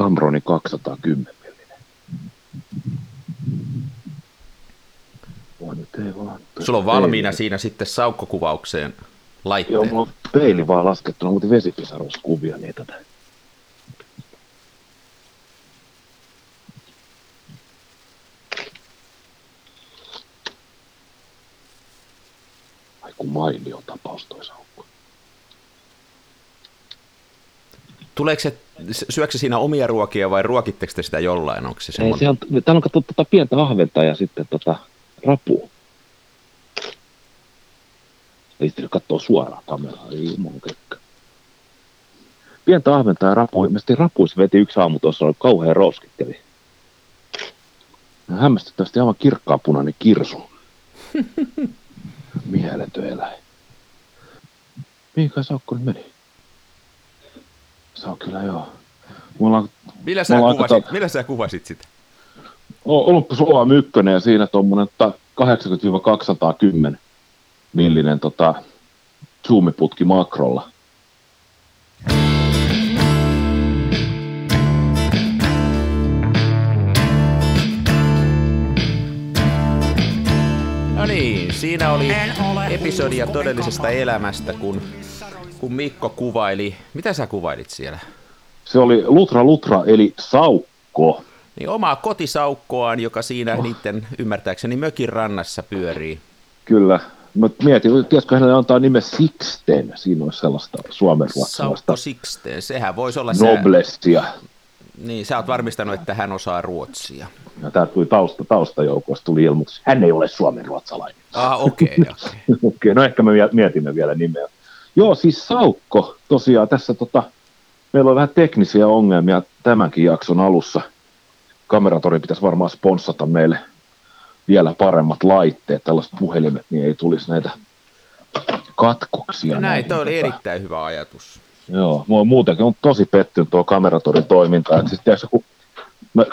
Tamroni 210 millinen. Sulla on valmiina peili. siinä sitten saukkokuvaukseen laitteet. Joo, mulla on peili vaan laskettuna, mutta vesipisaruskuvia niitä. Ai kun mainio tapaus toi Tuleeko se, syöksä siinä omia ruokia vai ruokitteko te sitä jollain? Onko se semmoinen? Ei, se on, täällä on katsottu tota pientä ahventa ja sitten tota rapu. Ei sitten katsoa suoraan kameraan, ei kekkä. Pientä ahventa ja rapu. Mielestäni rapuissa veti yksi aamu tuossa, oli kauhean roskitteli. Hämmästyttävästi aivan kirkkaanpunainen kirsu. Mieletön eläin. Mihinkä Saukko nyt meni? Se on kyllä joo. Mulla, millä, sä mulla kuvasit, tota, millä sä kuvasit sitä? Olympus OM 1 ja siinä tuommoinen 80-210 millinen tota, zoomiputki makrolla. No niin, siinä oli episodia todellisesta elämästä, kun, kun Mikko kuvaili. Mitä sä kuvailit siellä? Se oli Lutra Lutra, eli saukko. Niin omaa kotisaukkoaan, joka siinä niiden ymmärtääkseni mökin rannassa pyörii. Kyllä. Mä mietin, tiedätkö hänelle antaa nimen Sixten, siinä olisi sellaista suomen Saukko Sixten, sehän voisi olla Noblessia. Se... Niin, sä oot varmistanut, että hän osaa ruotsia. Ja tää tuli tausta, taustajoukosta, tuli ilmoitus. Hän ei ole suomen ruotsalainen. Ah, okei. Okay, okay. okay, no ehkä me mietimme vielä nimeä. Joo, siis Saukko, tosiaan tässä tota, meillä on vähän teknisiä ongelmia tämänkin jakson alussa. Kameratori pitäisi varmaan sponssata meille vielä paremmat laitteet, tällaiset puhelimet, niin ei tulisi näitä katkoksia. No näin, toi oli erittäin hyvä ajatus. Joo, mua muutenkin on tosi pettynyt tuo kameratorin toiminta. Et siis tiedätkö, kun me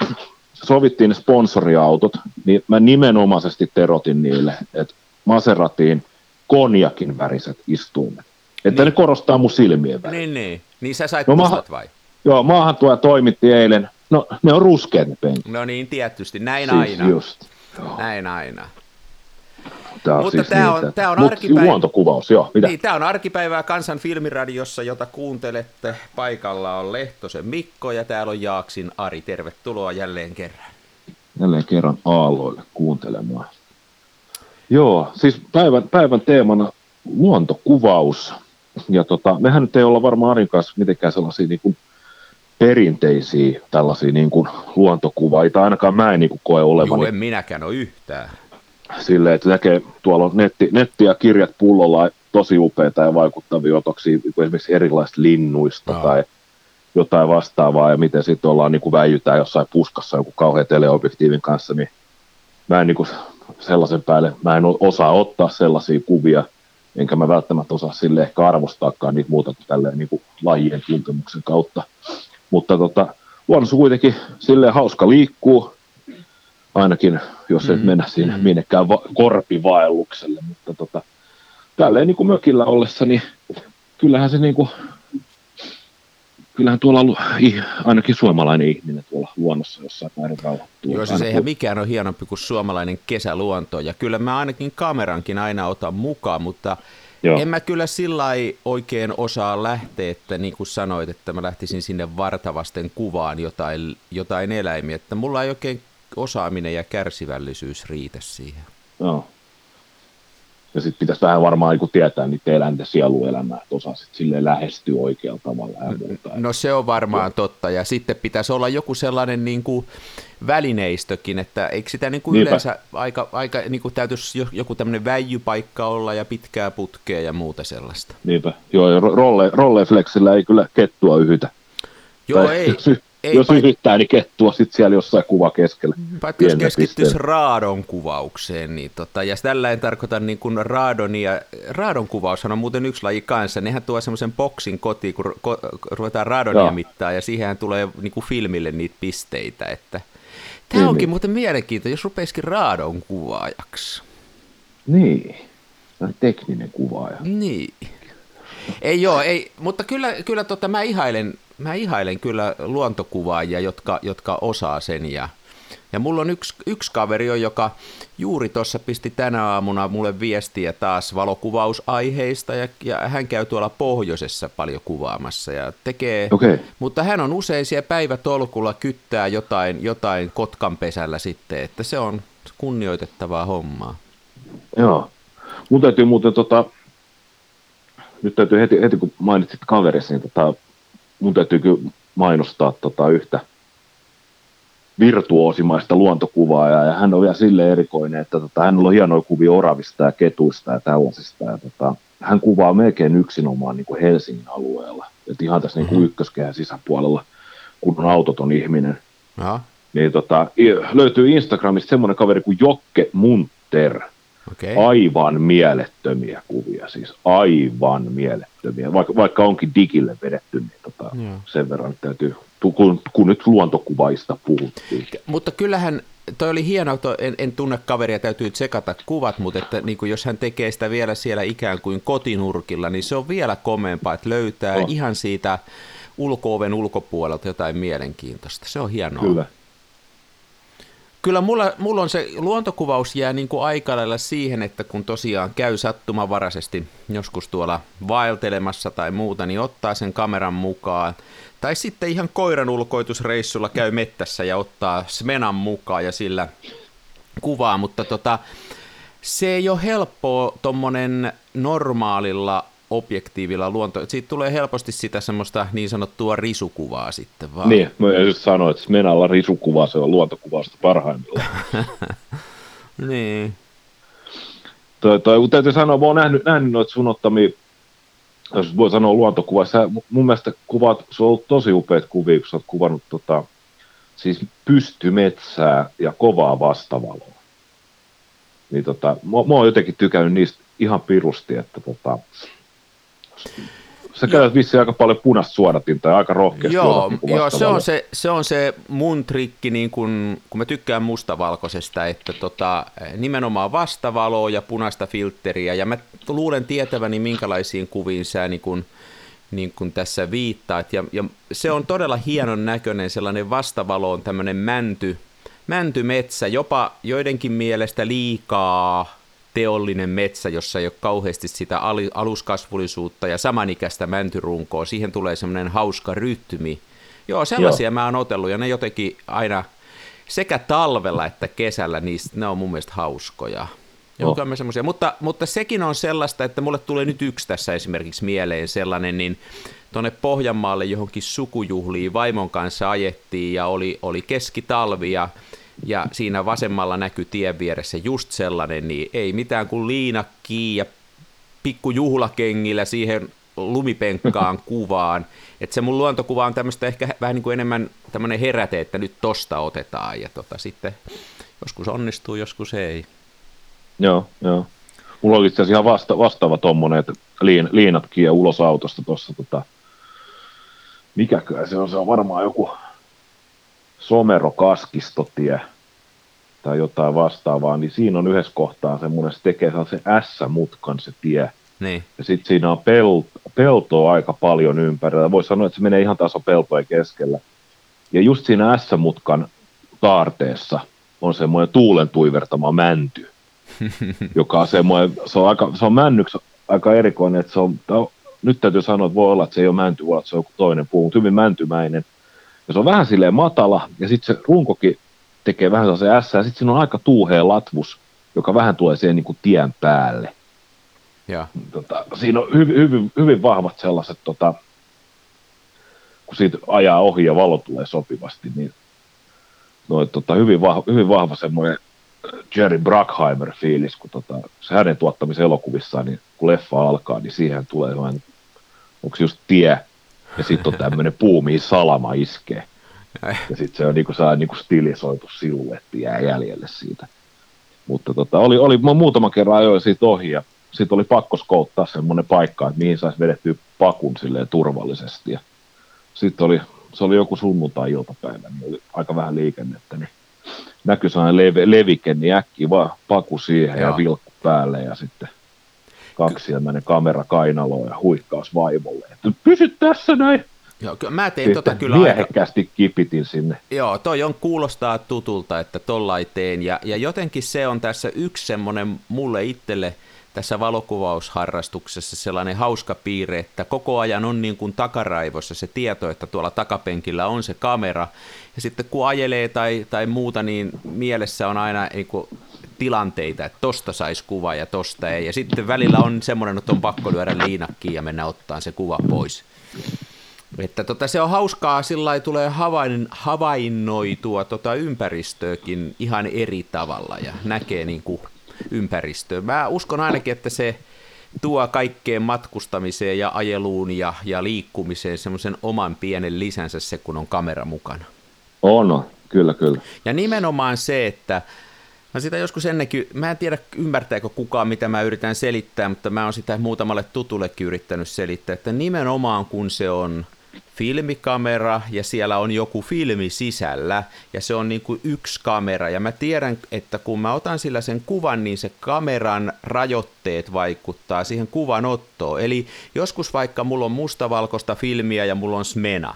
sovittiin ne sponsoriautot, niin mä nimenomaisesti terotin niille, että Maseratiin konjakin väriset istuimet. Että niin. ne korostaa mun silmien väriä. Niin, niin. Niin sä sait no, mustat vai? Joo, maahan tuo toimitti eilen. No, ne on ruskeat ne penkit. No niin, tietysti. Näin siis aina. just. Joo. Näin aina. Tämä on Mutta siis tämä, on, tämä on arkipäivä... Luontokuvaus, joo. Mitä? Niin, tämä on arkipäivää Kansan filmiradiossa, jota kuuntelette. Paikalla on Lehtosen Mikko ja täällä on Jaaksin Ari. Tervetuloa jälleen kerran. Jälleen kerran aalloille kuuntelemaan. Joo, siis päivän, päivän teemana luontokuvaus. Ja tota, mehän nyt ei olla varmaan Arin kanssa mitenkään sellaisia niin kuin perinteisiä tällaisia niin kuin luontokuvaita, ainakaan mä en niin kuin koe olevan. Joo, en minäkään ole yhtään. Silleen, että näkee tuolla on netti, netti ja kirjat pullolla tosi upeita ja vaikuttavia otoksia niin esimerkiksi erilaisista linnuista no. tai jotain vastaavaa ja miten sitten ollaan niin kuin väijytään jossain puskassa joku kauhean teleobjektiivin kanssa, niin mä en niin kuin sellaisen päälle, mä en osaa ottaa sellaisia kuvia, enkä mä välttämättä osaa sille ehkä arvostaakaan niitä muuta kuin tälleen niin kuin lajien tuntemuksen kautta. Mutta tota, luonnossa kuitenkin silleen hauska liikkuu, ainakin jos mm-hmm. et mennä siinä mm-hmm. minnekään va- korpivaellukselle, mutta tota, tälleen niin kuin mökillä ollessa, niin kyllähän se niin kuin, kyllähän tuolla ainakin suomalainen ihminen tuolla luonnossa jossain määrin rauhoittuu. Joo, siis eihän mikään ole hienompi kuin suomalainen kesäluonto, ja kyllä mä ainakin kamerankin aina otan mukaan, mutta Joo. En mä kyllä sillä oikein osaa lähteä, että niin kuin sanoit, että mä lähtisin sinne vartavasten kuvaan jotain, jotain eläimiä, että mulla ei oikein osaaminen ja kärsivällisyys riitä siihen. Joo. Ja sitten pitäisi vähän varmaan niin tietää niitä eläinten sieluelämää, että osaisit sille lähestyä oikealla tavalla ja muuta. No se on varmaan totta, ja sitten pitäisi olla joku sellainen niin kuin välineistökin, että eikö sitä niin kuin yleensä aika, aika niin kuin täytyisi joku tämmöinen väijypaikka olla ja pitkää putkea ja muuta sellaista. Niinpä, joo, ja rolle, rolleflexillä ei kyllä kettua yhytä. Joo, tai, ei. Ei, jos paik- yrittää, niin kettua sitten siellä jossain kuva keskellä. Vaikka jos keskittyisi raadon kuvaukseen, niin tota, ja tällä en tarkoita niin kuin raadonia, raadon kuvaushan on muuten yksi laji kanssa, nehän tuo semmoisen boksin kotiin, kun ko- ruvetaan raadonia Joo. mittaa, ja siihen tulee niin kuin filmille niitä pisteitä, että tämä niin, onkin niin. muuten mielenkiintoista, jos rupeisikin raadon kuvaajaksi. Niin, tekninen kuvaaja. Niin. Ei joo, ei, mutta kyllä, kyllä tota, mä ihailen mä ihailen kyllä luontokuvaajia, jotka, jotka osaa sen ja ja mulla on yksi, yksi kaveri, joka juuri tuossa pisti tänä aamuna mulle viestiä taas valokuvausaiheista, ja, ja hän käy tuolla pohjoisessa paljon kuvaamassa ja tekee, okay. mutta hän on usein siellä päivätolkulla kyttää jotain, jotain kotkan pesällä sitten, että se on kunnioitettavaa hommaa. Joo. Mun täytyy muuten, tota, nyt täytyy heti, heti kun mainitsit kaverissa, niin tota, mun täytyy kyllä mainostaa tota yhtä, virtuosimaista luontokuvaajaa, ja hän on vielä sille erikoinen, että tota, hän on hienoja kuvia oravista ja ketuista ja tällaisista, ja tota, hän kuvaa melkein yksinomaan niin kuin Helsingin alueella, että ihan tässä niin kuin mm-hmm. ykköskehän sisäpuolella, kun on autoton ihminen. Niin tota, löytyy Instagramista semmoinen kaveri kuin Jokke Munter, Okay. Aivan mielettömiä kuvia, siis aivan mielettömiä, vaikka, vaikka onkin digille vedetty, niin tota, sen verran täytyy kun, kun nyt luontokuvaista puhuttiin. Mutta kyllähän toi oli hieno, toi, en, en tunne kaveria, täytyy tsekata kuvat, mutta että niin kuin jos hän tekee sitä vielä siellä ikään kuin kotinurkilla, niin se on vielä komeampaa, että löytää oh. ihan siitä ulkooven ulkopuolelta jotain mielenkiintoista. Se on hienoa. Kyllä, Kyllä mulla, mulla on se luontokuvaus jää niin kuin aika lailla siihen, että kun tosiaan käy sattumavaraisesti joskus tuolla vaeltelemassa tai muuta, niin ottaa sen kameran mukaan. Tai sitten ihan koiran ulkoitusreissulla käy mettässä ja ottaa Smenan mukaan ja sillä kuvaa, mutta tota, se ei ole helppoa tuommoinen normaalilla objektiivilla luonto, siitä tulee helposti sitä semmoista niin sanottua risukuvaa sitten vaan. Niin, mä just sanoin, että Menalla risukuva, se on luontokuvasta parhaimmillaan. niin. Toi, toi, täytyy sanoa, mä oon nähnyt, nähnyt noita sun ottamia, jos voi sanoa luontokuva, sä, mun mielestä kuvat, se on ollut tosi upeat kuvia, kun sä oot kuvannut tota, siis pystymetsää ja kovaa vastavaloa. Niin tota, mä, mä oon jotenkin tykännyt niistä ihan pirusti, että tota, Sä käytät vissiin aika paljon punaista suodatinta ja aika rohkeasti. Joo, joo se, on se, se on se mun trikki, niin kun, kun mä tykkään mustavalkoisesta, että tota, nimenomaan vastavaloa ja punaista filtteriä, ja mä luulen tietäväni, minkälaisiin kuviin sä niin kun, niin kun tässä viittaat, ja, ja se on todella hienon näköinen sellainen vastavalo on tämmöinen mänty, mäntymetsä, jopa joidenkin mielestä liikaa teollinen metsä, jossa ei ole kauheasti sitä aluskasvullisuutta ja samanikäistä mäntyrunkoa. Siihen tulee semmoinen hauska rytmi. Joo, sellaisia Joo. mä oon otellut ja ne jotenkin aina sekä talvella että kesällä, niistä, ne on mun mielestä hauskoja. Joo, semmoisia. Mutta, mutta sekin on sellaista, että mulle tulee nyt yksi tässä esimerkiksi mieleen sellainen, niin tuonne Pohjanmaalle johonkin sukujuhliin vaimon kanssa ajettiin ja oli, oli keskitalvi ja ja siinä vasemmalla näkyy tien vieressä just sellainen, niin ei mitään kuin liinakki ja pikku juhlakengillä siihen lumipenkkaan kuvaan. Että se mun luontokuva on tämmöistä ehkä vähän niin kuin enemmän tämmöinen heräte, että nyt tosta otetaan ja tota, sitten joskus onnistuu, joskus ei. Joo, joo. Mulla oli itse asiassa ihan vasta, vastaava tommonen, että liin, liinatkin ja ulos autosta tuossa tota, mikäkö se on, se on varmaan joku somerokaskistotie tai jotain vastaavaa, niin siinä on yhdessä kohtaa semmoinen, se tekee se S-mutkan se tie. Niin. Ja sitten siinä on pel, peltoa aika paljon ympärillä. Voisi sanoa, että se menee ihan taso peltojen keskellä. Ja just siinä S-mutkan kaarteessa on semmoinen tuulen tuivertama mänty, joka on semmoinen, se on, aika, se on männyksi aika erikoinen, että se on, nyt täytyy sanoa, että voi olla, että se ei ole mänty, voi olla, että se on joku toinen puu, mutta hyvin mäntymäinen. Ja se on vähän silleen matala, ja sitten se runkokin tekee vähän sellaisen S, ja sitten siinä on aika tuuhea latvus, joka vähän tulee siihen niin kuin tien päälle. Ja. Tota, siinä on hyvin, hyvin, hyvin vahvat sellaiset, tota, kun siitä ajaa ohi ja valo tulee sopivasti, niin noin, tota, hyvin, vahva, hyvin vahva semmoinen Jerry Bruckheimer-fiilis, kun tota, se hänen tuottamisen elokuvissaan, niin kun leffa alkaa, niin siihen tulee sellainen, onko just tie, ja sitten on tämmöinen puu, mihin salama iskee. Ja sitten se on niinku, saa niinku stilisoitu siluetti jää jäljelle siitä. Mutta tota, oli, oli mä muutaman kerran ajoin siitä ohi ja sitten oli pakko skouttaa semmoinen paikka, että mihin saisi vedettyä pakun silleen turvallisesti. Ja sitten oli, se oli joku sunnuntai-iltapäivä, niin oli aika vähän liikennettä, niin näkyi sellainen leve, levike, niin äkki vaan paku siihen Joo. ja vilkku päälle ja sitten kaksi ja kamera kainaloon ja huikkaus vaimolle, että pysy tässä näin, Joo, mä tein tota kyllä miehekkäästi aika... kipitin sinne. Joo, toi on kuulostaa tutulta, että tollai teen, ja, ja jotenkin se on tässä yksi semmoinen mulle itselle – tässä valokuvausharrastuksessa sellainen hauska piirre, että koko ajan on niin kuin takaraivossa se tieto, että tuolla takapenkillä on se kamera. Ja sitten kun ajelee tai, tai muuta, niin mielessä on aina niin kuin tilanteita, että tosta saisi kuva ja tosta ei. Ja sitten välillä on semmoinen, että on pakko lyödä liinakkiin ja mennä ottaa se kuva pois. Että tota, se on hauskaa, sillä tulee havain, havainnoitua tota ympäristöäkin ihan eri tavalla ja näkee niin kuin ympäristöön. Mä uskon ainakin, että se tuo kaikkeen matkustamiseen ja ajeluun ja, ja liikkumiseen semmoisen oman pienen lisänsä se, kun on kamera mukana. On, on. kyllä, kyllä. Ja nimenomaan se, että Mä sitä joskus ennenkin, mä en tiedä ymmärtääkö kukaan, mitä mä yritän selittää, mutta mä oon sitä muutamalle tutullekin yrittänyt selittää, että nimenomaan kun se on filmikamera ja siellä on joku filmi sisällä ja se on niin kuin yksi kamera ja mä tiedän, että kun mä otan sillä sen kuvan, niin se kameran rajoitteet vaikuttaa siihen kuvan ottoon. Eli joskus vaikka mulla on mustavalkoista filmiä ja mulla on smena,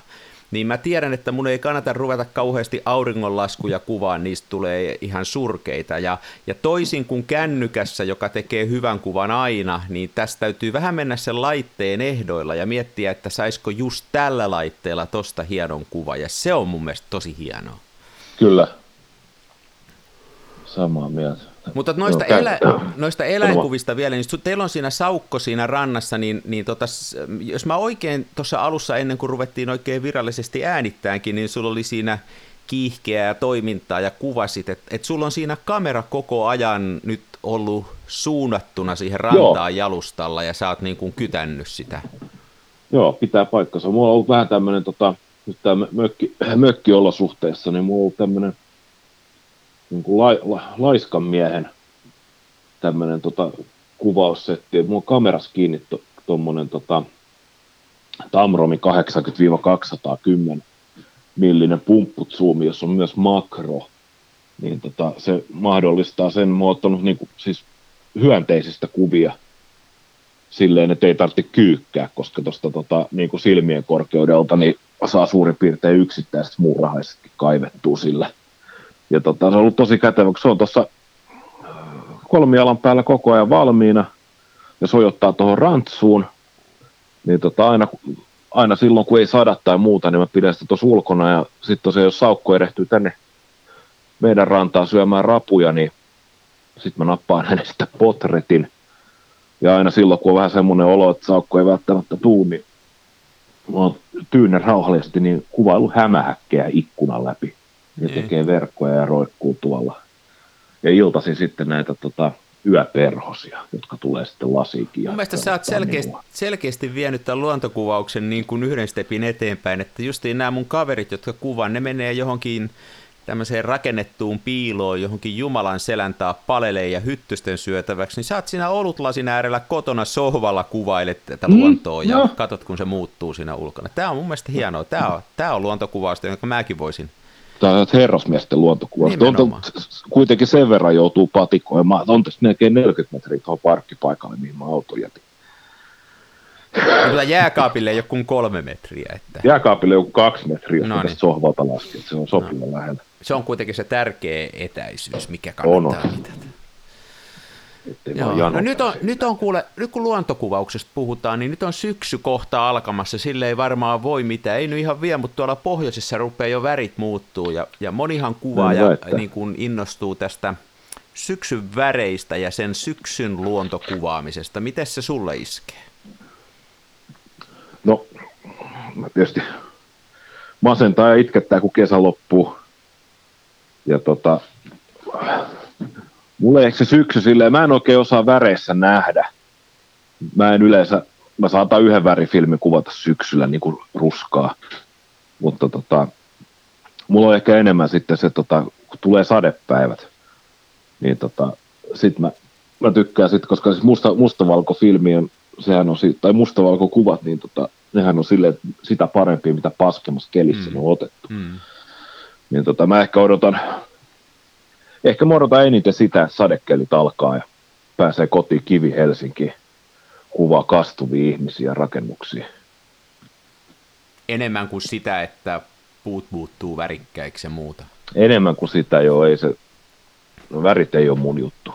niin mä tiedän, että mun ei kannata ruveta kauheasti auringonlaskuja kuvaan, niistä tulee ihan surkeita. Ja, ja toisin kuin kännykässä, joka tekee hyvän kuvan aina, niin tästä täytyy vähän mennä sen laitteen ehdoilla ja miettiä, että saisiko just tällä laitteella tosta hienon kuva. Ja se on mun mielestä tosi hienoa. Kyllä. Samaa mieltä. Mutta noista, no, elä, noista eläinkuvista vielä, niin teillä on siinä saukko siinä rannassa, niin, niin tota, jos mä oikein tuossa alussa ennen kuin ruvettiin oikein virallisesti äänittäänkin, niin sulla oli siinä kiihkeää toimintaa ja kuvasit, että et sulla on siinä kamera koko ajan nyt ollut suunnattuna siihen rantaan Joo. jalustalla ja sä oot niin kuin kytännyt sitä. Joo, pitää paikkansa. Mulla on ollut vähän tämmöinen, tota, nyt tämä mökki, mökkiolosuhteessa, niin mulla on ollut tämmöinen niin kuin la, la, laiskan miehen tämmöinen tota, kuvaussetti. Mulla on kameras kiinni tuommoinen to, tota, Tamromi 80-210 millinen pumppuzoom, jossa on myös makro, niin tota, se mahdollistaa sen, mä oon niin kuin, siis hyönteisistä kuvia silleen, että ei tarvitse kyykkää, koska tuosta tota, niin kuin silmien korkeudelta niin saa suurin piirtein yksittäiset muurahaisetkin kaivettua sillä ja tota, se on ollut tosi kätevä, kun se on tuossa kolmialan päällä koko ajan valmiina. Ja sojottaa tuohon rantsuun, niin tota, aina, aina silloin kun ei sada tai muuta, niin mä pidän sitä tuossa ulkona. Ja sitten tosiaan jos saukko erehtyy tänne meidän rantaan syömään rapuja, niin sitten mä nappaan hänestä potretin. Ja aina silloin, kun on vähän semmoinen olo, että saukko ei välttämättä tuu, niin mä oon tyynen rauhallisesti niin kuvailu hämähäkkejä ikkunan läpi ja niin. tekee verkkoja ja roikkuu tuolla. Ja iltaisin sitten näitä tota, yöperhosia, jotka tulee sitten lasiikin. Mun mielestä sä oot selkeästi, selkeästi vienyt tämän luontokuvauksen niin kuin yhden stepin eteenpäin, että justiin nämä mun kaverit, jotka kuvaan, ne menee johonkin tämmöiseen rakennettuun piiloon, johonkin Jumalan selän taa paleleen ja hyttysten syötäväksi, niin sä oot siinä olutlasin äärellä kotona sohvalla kuvailet tätä mm, luontoa ja no. katot, kun se muuttuu siinä ulkona. Tämä on mun mielestä hienoa. Tämä on, tämä on luontokuvausta, jonka mäkin voisin tämä herrasmiesten luontokuvasta. On, kuitenkin sen verran joutuu patikoimaan, on tässä melkein 40 metriä tuohon parkkipaikalle, mihin mä auton jätin. No, jääkaapille kuin kolme metriä. Että... Jääkaapille joku kaksi metriä, jos no niin. sohvalta laskee, se on sopiva no. lähellä. Se on kuitenkin se tärkeä etäisyys, mikä kannattaa on. mitata. Joo. No nyt on, nyt on kuule, nyt kun luontokuvauksesta puhutaan, niin nyt on syksy kohta alkamassa, sille ei varmaan voi mitään, ei nyt ihan vielä, mutta tuolla pohjoisessa rupeaa jo värit muuttuu ja, ja monihan kuvaa no, ja niin kuin innostuu tästä syksyn väreistä ja sen syksyn luontokuvaamisesta. Miten se sulle iskee? No, tietysti masentaa ja itkettää, kun kesä loppuu. Ja tota, Mulle ehkä se syksy silleen, mä en oikein osaa väreissä nähdä. Mä en yleensä, mä saatan yhden värifilmin kuvata syksyllä niin kuin ruskaa. Mutta tota, mulla on ehkä enemmän sitten se, tota, kun tulee sadepäivät, niin tota, sit mä, mä tykkään sitten, koska siis musta, mustavalkofilmi on, sehän on, tai mustavalkokuvat, niin tota, nehän on silleen, sitä parempia, mitä paskemmassa kelissä mm. ne on otettu. Mm. Niin tota, mä ehkä odotan ehkä mä odotan eniten sitä, että sadekelit alkaa ja pääsee kotiin kivi Helsinki kuvaa kastuvia ihmisiä rakennuksia. enemmän kuin sitä, että puut muuttuu värikkäiksi ja muuta. Enemmän kuin sitä jo, ei se, no värit ei ole mun juttu.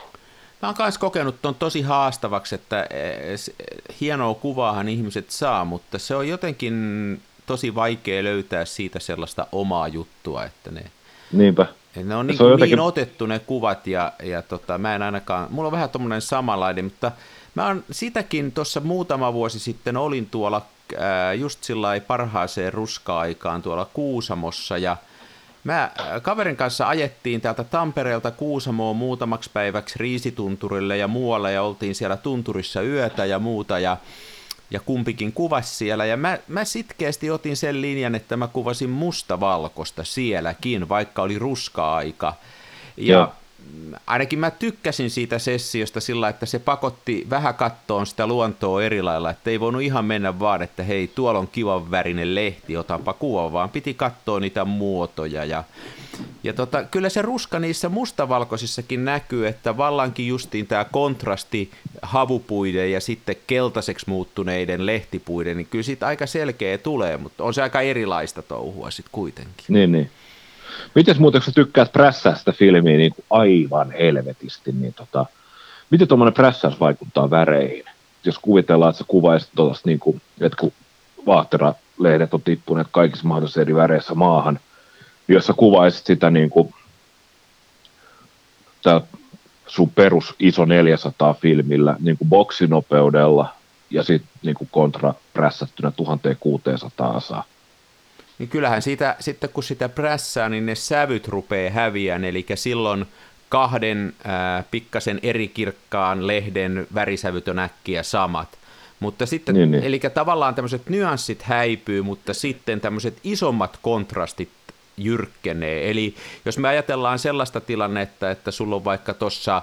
Mä oon myös kokenut ton tosi haastavaksi, että e, hienoa kuvaahan ihmiset saa, mutta se on jotenkin tosi vaikea löytää siitä sellaista omaa juttua, että ne, Niinpä. ne on, niin, on jotenkin... niin otettu ne kuvat ja, ja tota, mä en ainakaan, mulla on vähän tommonen samanlainen, mutta mä oon sitäkin tuossa muutama vuosi sitten olin tuolla ää, just sillä parhaaseen ruska-aikaan tuolla Kuusamossa ja Mä äh, kaverin kanssa ajettiin täältä Tampereelta Kuusamoon muutamaksi päiväksi Riisitunturille ja muualle ja oltiin siellä tunturissa yötä ja muuta ja, ja kumpikin kuvasi siellä. Ja mä, mä sitkeästi otin sen linjan, että mä kuvasin mustavalkoista sielläkin, vaikka oli ruska-aika. Ja Joo ainakin mä tykkäsin siitä sessiosta sillä, että se pakotti vähän kattoon sitä luontoa eri lailla, että ei voinut ihan mennä vaan, että hei, tuolla on kivan värinen lehti, otanpa kuva, vaan piti katsoa niitä muotoja ja ja tota, kyllä se ruska niissä mustavalkoisissakin näkyy, että vallankin justiin tämä kontrasti havupuiden ja sitten keltaiseksi muuttuneiden lehtipuiden, niin kyllä siitä aika selkeä tulee, mutta on se aika erilaista touhua sitten kuitenkin. Niin, niin. Miten muuten, kun sä tykkäät prässää sitä filmiä niin kuin aivan helvetisti, niin tota, miten tuommoinen prässäys vaikuttaa väreihin? Jos kuvitellaan, että sä kuvaisit tuollaista, niin kuin, että kun vaahteralehdet on tippuneet kaikissa mahdollisissa eri väreissä maahan, jos sä kuvaisit sitä niin kuin, sun perus iso 400 filmillä niin kuin boksinopeudella ja sitten niin kontra prässättynä 1600 asaa, niin kyllähän siitä, sitten kun sitä prässää, niin ne sävyt rupeaa häviään, eli silloin kahden äh, pikkasen eri kirkkaan lehden värisävyt on äkkiä samat. Mutta sitten, niin, niin. eli tavallaan tämmöiset nyanssit häipyy, mutta sitten tämmöiset isommat kontrastit jyrkkenee. Eli jos me ajatellaan sellaista tilannetta, että sulla on vaikka tuossa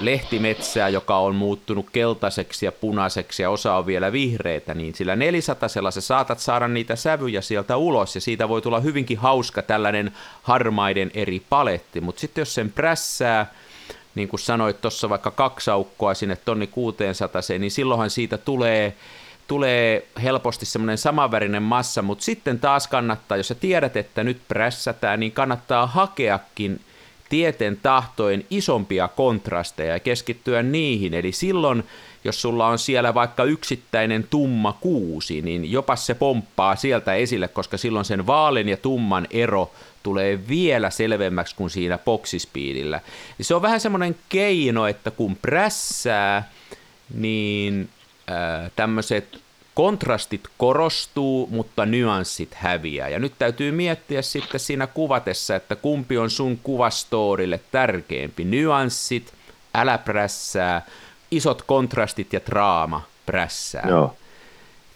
lehtimetsää, joka on muuttunut keltaiseksi ja punaiseksi ja osa on vielä vihreitä, niin sillä 400 sä saatat saada niitä sävyjä sieltä ulos ja siitä voi tulla hyvinkin hauska tällainen harmaiden eri paletti, mutta sitten jos sen prässää, niin kuin sanoit tuossa vaikka kaksi aukkoa sinne tonni 600, niin silloinhan siitä tulee tulee helposti semmoinen samanvärinen massa, mutta sitten taas kannattaa, jos sä tiedät, että nyt prässätään, niin kannattaa hakeakin tieten tahtojen isompia kontrasteja ja keskittyä niihin. Eli silloin, jos sulla on siellä vaikka yksittäinen tumma kuusi, niin jopa se pomppaa sieltä esille, koska silloin sen vaalen ja tumman ero tulee vielä selvemmäksi kuin siinä boksispiidillä. Se on vähän semmoinen keino, että kun prässää, niin tämmöiset kontrastit korostuu, mutta nyanssit häviää. Ja nyt täytyy miettiä sitten siinä kuvatessa, että kumpi on sun kuvastoorille tärkeämpi. Nyanssit, älä prässää, isot kontrastit ja draama prässää. Joo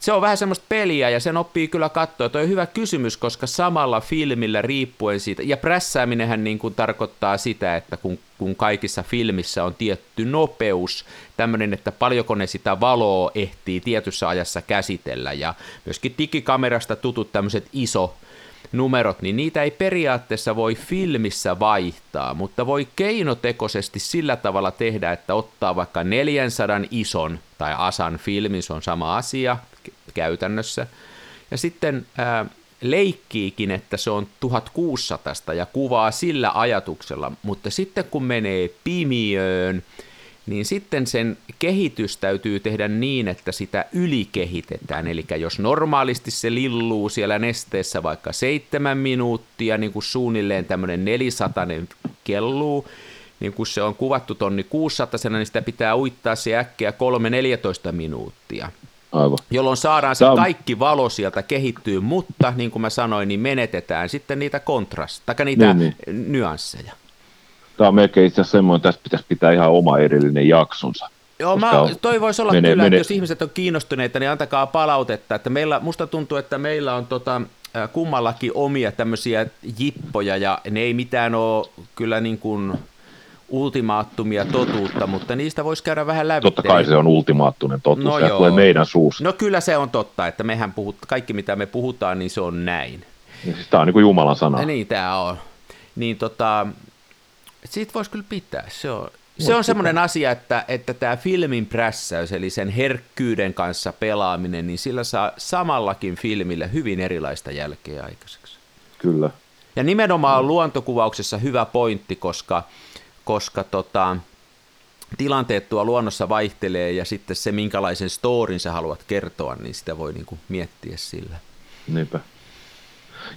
se on vähän semmoista peliä ja sen oppii kyllä katsoa. Tuo on hyvä kysymys, koska samalla filmillä riippuen siitä, ja prässääminenhän niin kuin tarkoittaa sitä, että kun, kun kaikissa filmissä on tietty nopeus, tämmöinen, että paljonko ne sitä valoa ehtii tietyssä ajassa käsitellä, ja myöskin digikamerasta tutut tämmöiset iso numerot, niin niitä ei periaatteessa voi filmissä vaihtaa, mutta voi keinotekoisesti sillä tavalla tehdä, että ottaa vaikka 400 ison tai asan filmin, se on sama asia, käytännössä. Ja sitten ää, leikkiikin, että se on 1600 ja kuvaa sillä ajatuksella, mutta sitten kun menee pimiöön, niin sitten sen kehitys täytyy tehdä niin, että sitä ylikehitetään. Eli jos normaalisti se lilluu siellä nesteessä vaikka seitsemän minuuttia, niin kuin suunnilleen tämmöinen 400 kelluu, niin kun se on kuvattu tonni 600, niin sitä pitää uittaa se äkkiä 3-14 minuuttia. Aivan. jolloin saadaan se kaikki valo sieltä kehittyy, mutta niin kuin mä sanoin, niin menetetään sitten niitä kontrasteja, tai niitä niin, niin. nyansseja. Tämä on melkein itse asiassa semmoinen, että tästä pitäisi pitää ihan oma erillinen jaksonsa. Joo, mä, toi voisi olla mene, kyllä, mene. että jos ihmiset on kiinnostuneita, niin antakaa palautetta. Että meillä, musta tuntuu, että meillä on tota, kummallakin omia tämmöisiä jippoja, ja ne ei mitään ole kyllä niin kuin ultimaattumia totuutta, mutta niistä voisi käydä vähän läpi. Totta kai se on ultimaattinen totuus, no se joo. tulee meidän suusta. No kyllä se on totta, että mehän puhut, kaikki mitä me puhutaan, niin se on näin. Niin, siis tämä on niin kuin Jumalan sana. Ja niin tämä on. Niin tota, siitä voisi kyllä pitää, se on, se on semmoinen asia, että, että tämä filmin prässäys, eli sen herkkyyden kanssa pelaaminen, niin sillä saa samallakin filmille hyvin erilaista jälkeä aikaiseksi. Kyllä. Ja nimenomaan luontokuvauksessa hyvä pointti, koska, koska tota, tilanteet tuo luonnossa vaihtelee ja sitten se, minkälaisen storin sä haluat kertoa, niin sitä voi niin kuin miettiä sillä. Niinpä.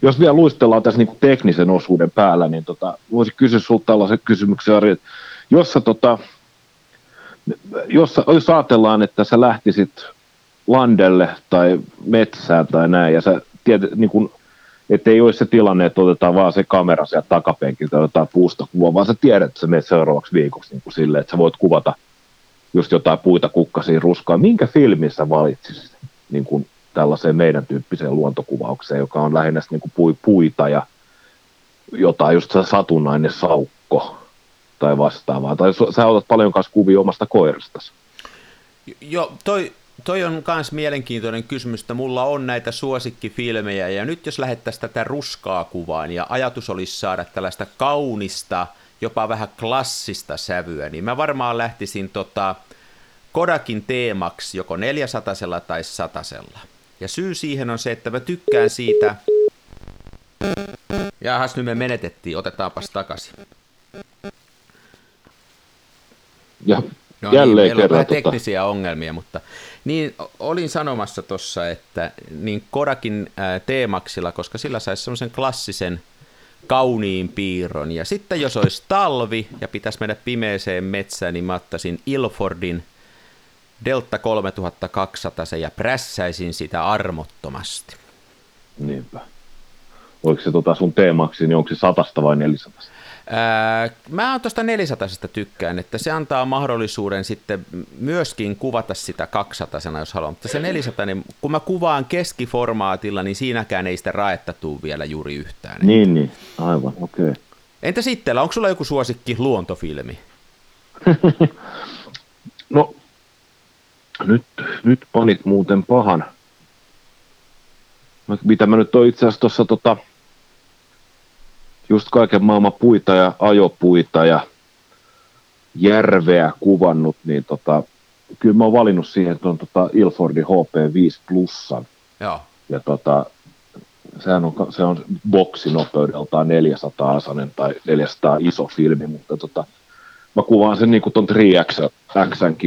Jos vielä luistellaan tässä niin kuin teknisen osuuden päällä, niin tota, voisin kysyä sinulta tällaisen kysymyksen, Ari, että jos, sä, tota, jos, jos ajatellaan, että sä lähtisit landelle tai metsään tai näin, ja sä tiedät, niin kuin, että ei olisi se tilanne, että otetaan vaan se kamera sieltä takapenkiltä, otetaan puusta kuva, vaan sä tiedät, että sä menet seuraavaksi viikoksi niin kuin silleen, että sä voit kuvata just jotain puita, kukkasia, ruskaa. Minkä filmin sä valitsisit niin kuin tällaiseen meidän tyyppiseen luontokuvaukseen, joka on lähinnä niin kuin puita ja jotain just satunnainen saukko tai vastaavaa. Tai sä otat paljon kanssa kuvia omasta koirastasi. Joo, toi, toi on myös mielenkiintoinen kysymys, että mulla on näitä suosikkifilmejä, ja nyt jos lähettäisiin tätä ruskaa kuvaan, ja ajatus olisi saada tällaista kaunista, jopa vähän klassista sävyä, niin mä varmaan lähtisin tota Kodakin teemaksi joko 400 tai satasella. Ja syy siihen on se, että mä tykkään siitä... Jahas, nyt me menetettiin, otetaanpas takaisin. Ja no niin, jälleen niin, kerran. On tota... teknisiä ongelmia, mutta niin olin sanomassa tuossa, että niin Kodakin teemaksilla, koska sillä saisi semmoisen klassisen kauniin piirron. Ja sitten jos olisi talvi ja pitäisi mennä pimeeseen metsään, niin mä ottaisin Ilfordin Delta 3200 ja prässäisin sitä armottomasti. Niinpä. Oliko se tota sun teemaksi, niin onko se satasta vai 400? Mä oon tuosta 400 tykkään, että se antaa mahdollisuuden sitten myöskin kuvata sitä 200 jos haluaa, mutta se 400, niin kun mä kuvaan keskiformaatilla, niin siinäkään ei sitä raetta tuu vielä juuri yhtään. Niin, niin, aivan, okei. Okay. Entä sitten, onko sulla joku suosikki luontofilmi? no, nyt, nyt panit muuten pahan. Mitä mä nyt oon itse asiassa tuossa tota, just kaiken maailman puita ja ajopuita ja järveä kuvannut, niin tota, kyllä mä oon valinnut siihen tuon tota Ilfordin HP5 Plusan. Joo. Ja tota, sehän on, se on boksinopeudeltaan 400 asanen tai 400 iso filmi, mutta tota, mä kuvaan sen niin kuin tuon 3X,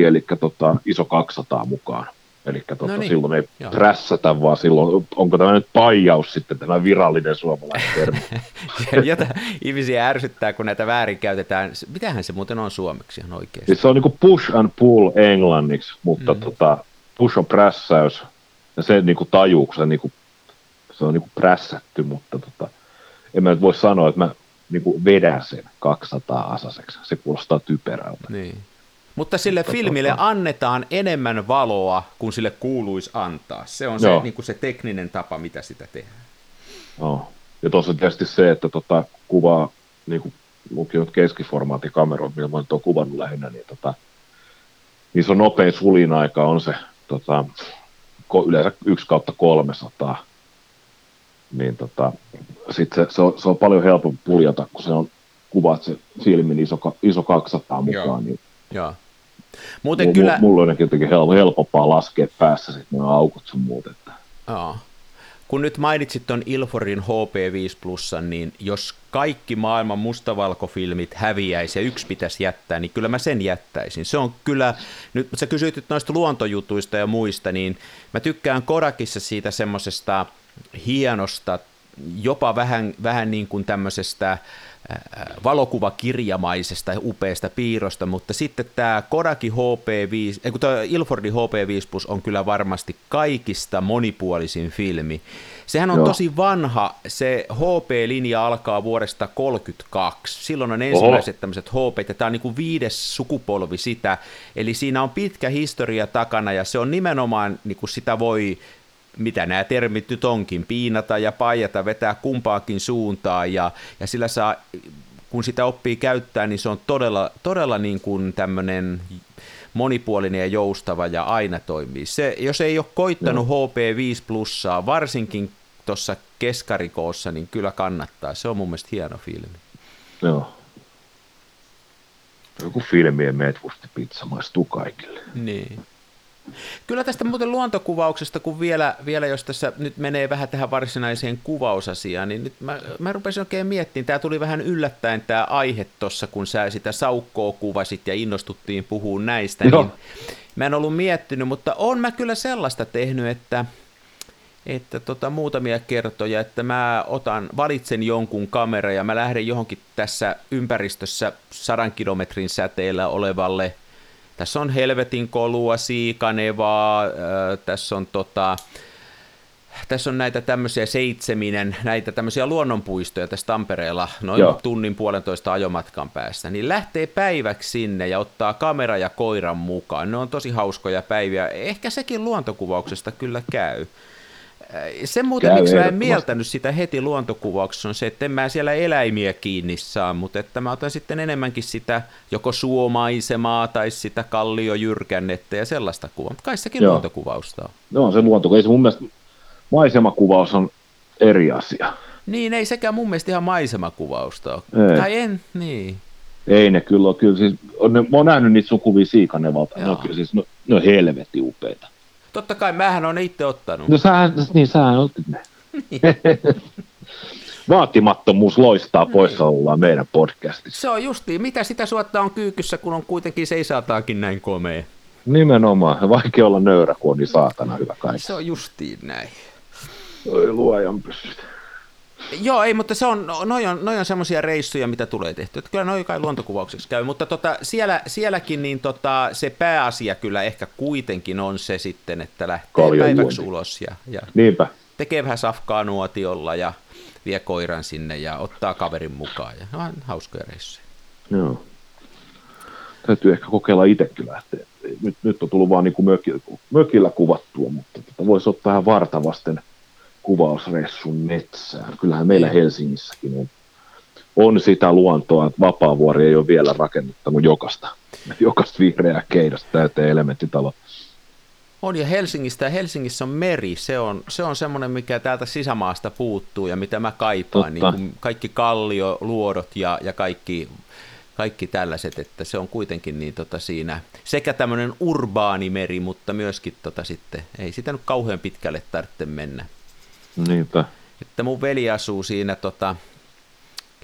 eli tota, iso 200 mukaan. Eli tota, no niin. silloin ei Joo. prässätä, vaan silloin, onko tämä nyt paijaus sitten, tämä virallinen suomalainen termi. Jota ihmisiä ärsyttää, kun näitä väärin käytetään. Mitähän se muuten on suomeksi ihan oikeasti? Siis se on niin kuin push and pull englanniksi, mutta mm. tota, push on prässäys, ja se niin kuin tajuu, se, niin kuin, se on niin kuin prässätty, mutta tota, en mä nyt voi sanoa, että mä niin kuin vedän sen 200 asaseksi. Se kuulostaa typerältä. Niin. Mutta sille filmille annetaan enemmän valoa, kuin sille kuuluisi antaa. Se on se, niin kuin se tekninen tapa, mitä sitä tehdään. Joo. Ja tuossa tietysti se, että tota, kuvaa, niin kuin lukin nyt keskiformaatin kameroon, millä mä nyt olen kuvannut lähinnä, niin, tota, niin se on nopein sulin aika on se tota, yleensä 1 kautta 300. Niin tota, sit se, se, on, se, on, paljon helpompi puljata, kun se on kuvat se filmin iso, iso 200 mukaan. Joo. Niin, Joo. Muuten kyllä... Mulla on jotenkin helpompaa laskea päässä sitten nämä aukot sun muut. Että... Joo. Kun nyt mainitsit tuon Ilforin HP5 Plusan, niin jos kaikki maailman mustavalkofilmit häviäisi ja yksi pitäisi jättää, niin kyllä mä sen jättäisin. Se on kyllä, nyt sä kysyit noista luontojutuista ja muista, niin mä tykkään Kodakissa siitä semmoisesta hienosta, jopa vähän, vähän niin kuin tämmöisestä valokuvakirjamaisesta ja upeasta piirrosta, mutta sitten tämä Kodaki HP5, ei kun tämä Ilfordi HP5 Plus on kyllä varmasti kaikista monipuolisin filmi. Sehän on Joo. tosi vanha, se HP-linja alkaa vuodesta 32, silloin on ensimmäiset Oho. tämmöiset HP, ja tämä on niin kuin viides sukupolvi sitä, eli siinä on pitkä historia takana, ja se on nimenomaan, niin kuin sitä voi mitä nämä termit nyt onkin, piinata ja paijata, vetää kumpaakin suuntaan ja, ja sillä saa, kun sitä oppii käyttää, niin se on todella, todella niin kuin tämmöinen monipuolinen ja joustava ja aina toimii. Se, jos ei ole koittanut no. HP5 plussaa, varsinkin tuossa keskarikoossa, niin kyllä kannattaa. Se on mun mielestä hieno filmi. Joo. Joku filmien meetwurstipizza maistuu kaikille. Niin. Kyllä tästä muuten luontokuvauksesta, kun vielä, vielä jos tässä nyt menee vähän tähän varsinaiseen kuvausasiaan, niin nyt mä, mä rupesin oikein miettimään, tämä tuli vähän yllättäen tämä aihe tuossa, kun sä sitä saukkoa kuvasit ja innostuttiin puhua näistä, Joo. niin mä en ollut miettinyt, mutta on mä kyllä sellaista tehnyt, että että tota, muutamia kertoja, että mä otan, valitsen jonkun kamera ja mä lähden johonkin tässä ympäristössä sadan kilometrin säteellä olevalle tässä on Helvetin kolua, Siikanevaa, äh, tässä on tota, tässä on näitä tämmöisiä seitseminen, näitä tämmöisiä luonnonpuistoja tässä Tampereella, noin Joo. tunnin puolentoista ajomatkan päässä, niin lähtee päiväksi sinne ja ottaa kamera ja koiran mukaan. Ne on tosi hauskoja päiviä. Ehkä sekin luontokuvauksesta kyllä käy. Se muuten, Käy miksi mä en mieltänyt sitä heti luontokuvauksessa, on se, että en mä siellä eläimiä kiinni saa, mutta että mä otan sitten enemmänkin sitä joko suomaisemaa tai sitä kalliojyrkännettä ja sellaista kuvaa. Mutta kai sekin Joo. luontokuvausta on. No se luontokuvaus. Mun mielestä maisemakuvaus on eri asia. Niin, ei sekään mun mielestä ihan maisemakuvausta ole. Ei. Tai en, niin. Ei ne kyllä ole. Kyllä siis, on, ne, mä oon nähnyt niitä sukuvia Siikanevalta. Ne on kyllä siis, no, ne on helvetin upeita. Totta kai, mähän on itse ottanut. No sähän, niin sähän otit ne. Vaatimattomuus loistaa niin. poissaolollaan meidän podcastissa. Se on justiin, mitä sitä suotta on kyykyssä, kun on kuitenkin seisataakin näin komea. Nimenomaan, vaikea olla nöyrä, kun on niin saatana hyvä kaikki. Se on justiin näin. Oi luojan pysyt. Joo, ei, mutta se on, noi on, noi on semmoisia reissuja, mitä tulee tehty. Että kyllä noi kai luontokuvaukseksi käy, mutta tota, siellä, sielläkin niin tota, se pääasia kyllä ehkä kuitenkin on se sitten, että lähtee Kaljon päiväksi juonti. ulos ja, ja Niinpä. tekee vähän safkaa nuotiolla ja vie koiran sinne ja ottaa kaverin mukaan. Ja no, hauskoja reissuja. Joo. Täytyy ehkä kokeilla itsekin lähteä. Nyt, nyt on tullut vaan niin kuin mökillä, mökillä kuvattua, mutta tota, voisi ottaa vähän vartavasten – kuvausressun metsään. Kyllähän meillä. Helsingissäkin on, on sitä luontoa, että Vapaavuori ei ole vielä rakennuttanut jokasta, jokasta vihreää keidasta täyteen elementtitalo. On ja Helsingistä ja Helsingissä on meri, se on, se on semmoinen, mikä täältä sisämaasta puuttuu ja mitä mä kaipaan, niin kuin kaikki kallioluodot ja, ja kaikki, kaikki tällaiset, että se on kuitenkin niin tota siinä, sekä tämmöinen urbaani meri, mutta myöskin tota sitten, ei sitä nyt kauhean pitkälle tarvitse mennä. Niinpä. Että mun veli asuu siinä tota,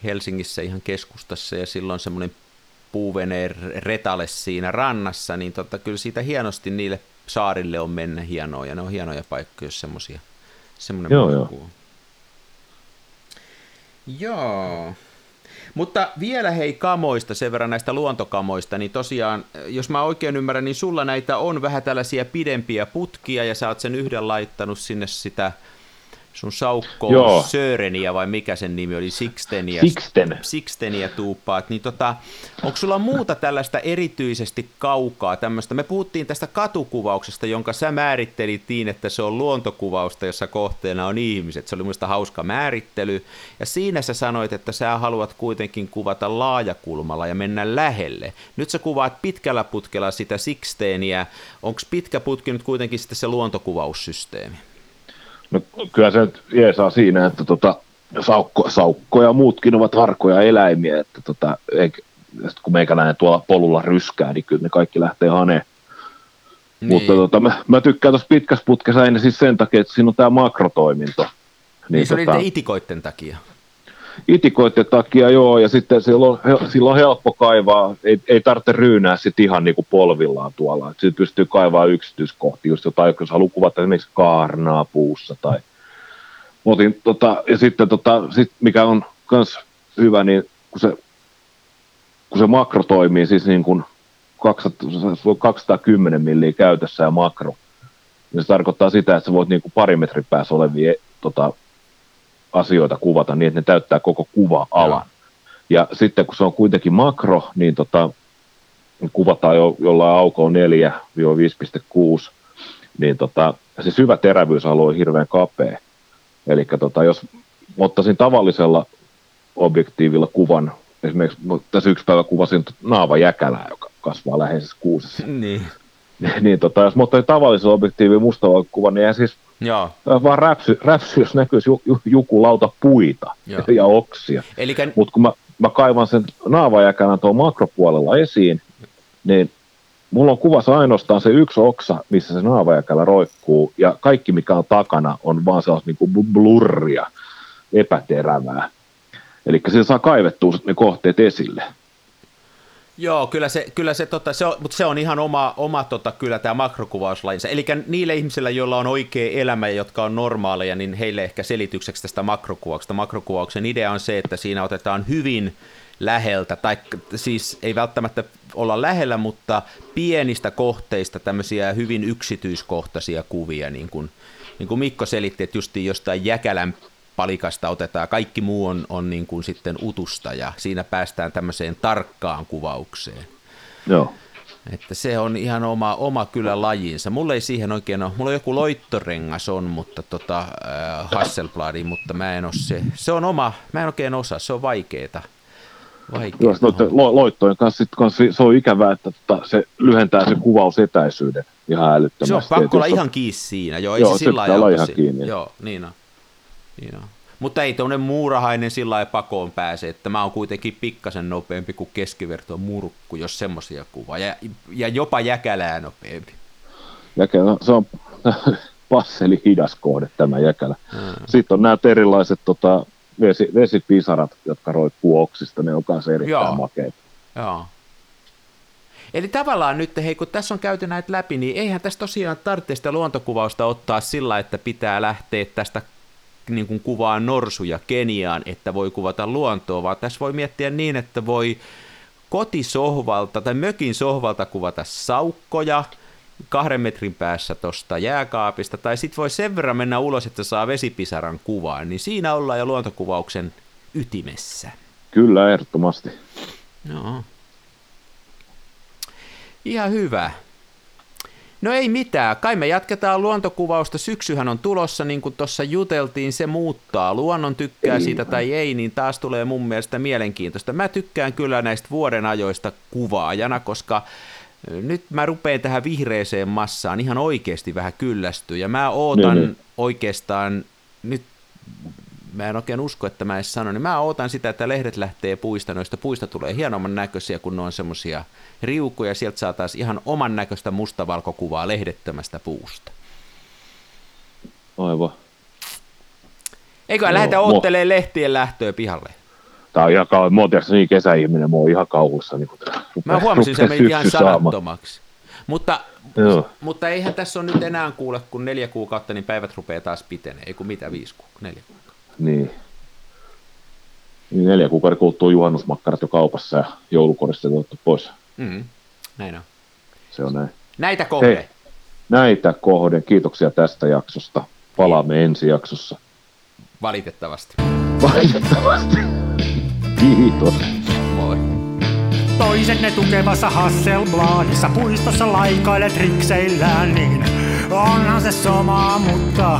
Helsingissä ihan keskustassa ja silloin semmoinen puuveneen retale siinä rannassa, niin tota, kyllä siitä hienosti niille saarille on mennä hienoa ja ne on hienoja paikkoja, jos semmoisia semmoinen joo, joo. Joo. Mutta vielä hei kamoista, sen verran näistä luontokamoista, niin tosiaan, jos mä oikein ymmärrän, niin sulla näitä on vähän tällaisia pidempiä putkia ja sä oot sen yhden laittanut sinne sitä sun saukko Joo. Söreniä vai mikä sen nimi oli, Sixtenia, Sixten. Sixtenia tuuppaat, niin tota, onko sulla muuta tällaista erityisesti kaukaa tämmöistä? Me puhuttiin tästä katukuvauksesta, jonka sä määrittelit niin, että se on luontokuvausta, jossa kohteena on ihmiset. Se oli muista hauska määrittely. Ja siinä sä sanoit, että sä haluat kuitenkin kuvata laajakulmalla ja mennä lähelle. Nyt sä kuvaat pitkällä putkella sitä Sixtenia. Onko pitkä putki nyt kuitenkin sitten se luontokuvaussysteemi? No, kyllä se nyt jeesaa siinä, että tota, saukko, saukko ja muutkin ovat harkoja eläimiä, että tota, eikä, kun meikäläinen tuolla polulla ryskää, niin kyllä ne kaikki lähtee haneen. Niin. Mutta tota, mä, mä tykkään tuossa pitkässä putkessa aina siis sen takia, että siinä on tämä makrotoiminto. Niin, niin se tota, oli itikoitten takia itikoiden takia joo, ja sitten silloin, silloin on helppo kaivaa, ei, ei tarvitse ryynää sitten ihan niin kuin polvillaan tuolla, sitten pystyy kaivaa yksityiskohtia, just jotain, jos haluaa kuvata esimerkiksi kaarnaa puussa tai otin, tota, ja sitten tota, sit mikä on myös hyvä, niin kun se, kun se makro toimii, siis niin kuin 200, 210 milliä käytössä ja makro, niin se tarkoittaa sitä, että sä voit niin kuin pari metrin päässä olevia tota, asioita kuvata niin, että ne täyttää koko kuva-alan. Ja sitten kun se on kuitenkin makro, niin tota, kuvataan jo jollain auko 4-5,6, niin tota, se syvä terävyysalue on hirveän kapea. Eli tota, jos ottaisin tavallisella objektiivilla kuvan, esimerkiksi tässä yksi päivä kuvasin naava jäkälää, joka kasvaa läheisessä kuusessa. Niin. niin tota, jos mä ottaisin tavallisella objektiivilla mustavalkokuvan, niin siis Joo. Vaan räpsy, räpsy jos näkyisi ju, ju, joku lauta puita Joo. ja oksia. Elikkä... Mutta kun mä mä kaivan sen naavajäkälän tuon makropuolella esiin, niin mulla on kuvassa ainoastaan se yksi oksa, missä se naavajäkälä roikkuu, ja kaikki mikä on takana on vaan sellaista niin kuin blurria, epäterävää. Eli sillä saa kaivettua ne kohteet esille. Joo, kyllä se, kyllä se, tota, se on, mutta se on ihan oma, oma tota, kyllä tämä makrokuvauslajinsa. Eli niille ihmisille, joilla on oikea elämä ja jotka on normaaleja, niin heille ehkä selitykseksi tästä makrokuvauksesta. Makrokuvauksen idea on se, että siinä otetaan hyvin läheltä, tai siis ei välttämättä olla lähellä, mutta pienistä kohteista tämmöisiä hyvin yksityiskohtaisia kuvia, niin kuin, niin kuin Mikko selitti, että justiin jostain Jäkälän palikasta otetaan, kaikki muu on, on niin kuin sitten utusta ja siinä päästään tämmöiseen tarkkaan kuvaukseen. Joo. Että se on ihan oma, oma kyllä lajinsa. Mulla ei siihen oikein ole, mulla on joku loittorengas on, mutta tota, äh, Hasselbladi, mutta mä en ole se. Se on oma, mä en oikein osaa, se on vaikeeta. Joo, lo, loittojen kanssa, kanssa se on ikävää, että tota, se lyhentää sen kuvausetäisyyden ihan älyttömästi. Se on pakko olla ihan kiinni siinä, joo, ei joo, se sillä olla ihan kiinni. Joo, niin on. On. Mutta ei tuonne muurahainen sillä lailla pakoon pääse, että mä oon kuitenkin pikkasen nopeampi kuin keskiverto murkku, jos semmoisia kuvaa, ja, ja jopa jäkälää nopeampi. Jäkälä, se on passeli hidas kohde tämä jäkälä. Hmm. Sitten on nämä erilaiset tota, vesi, vesipisarat, jotka roikkuu oksista, ne on kanssa erittäin Joo. makeita. Joo. Eli tavallaan nyt, hei, kun tässä on käyty näitä läpi, niin eihän tässä tosiaan tarvitse sitä luontokuvausta ottaa sillä, että pitää lähteä tästä niin kuin kuvaa norsuja Keniaan, että voi kuvata luontoa, vaan tässä voi miettiä niin, että voi kotisohvalta tai mökin sohvalta kuvata saukkoja kahden metrin päässä tuosta jääkaapista, tai sitten voi sen verran mennä ulos, että saa vesipisaran kuvaan, niin siinä ollaan jo luontokuvauksen ytimessä. Kyllä, ehdottomasti. No. Ihan hyvä. No ei mitään, kai me jatketaan luontokuvausta, syksyhän on tulossa, niin kuin tuossa juteltiin, se muuttaa, luonnon tykkää ei. siitä tai ei, niin taas tulee mun mielestä mielenkiintoista. Mä tykkään kyllä näistä vuoden ajoista kuvaajana, koska nyt mä rupean tähän vihreeseen massaan ihan oikeasti vähän kyllästyä, ja mä ootan niin. oikeastaan nyt mä en oikein usko, että mä edes sanon, niin mä ootan sitä, että lehdet lähtee puista, noista puista tulee hienomman näköisiä, kun ne on semmoisia riukkuja, sieltä saataisiin ihan oman näköistä mustavalkokuvaa lehdettömästä puusta. Aivan. Eikö no, lähdetä oottelemaan lehtien lähtöä pihalle? Tää on ihan kauhean, mä oon niin kesäihminen, mä oon ihan kauhussa. Niin mä huomasin sen meni ihan sanattomaksi. Mutta, mutta eihän tässä ole nyt enää kuule, kun neljä kuukautta, niin päivät rupeaa taas pitenee, ei kun mitä viisi kuukautta, neljä kuukautta. Niin. niin neljä kuukauden kuluttua juhannusmakkarat jo kaupassa ja joulukoristeet otettu pois. Mm, näin on. Se on näin. Näitä kohde. Hei, näitä kohden. Kiitoksia tästä jaksosta. Palaamme Hei. ensi jaksossa. Valitettavasti. Valitettavasti. Kiitos. Moi. Toisenne tukevassa Hasselbladissa puistossa laikailet rikseillään, niin onhan se sama, mutta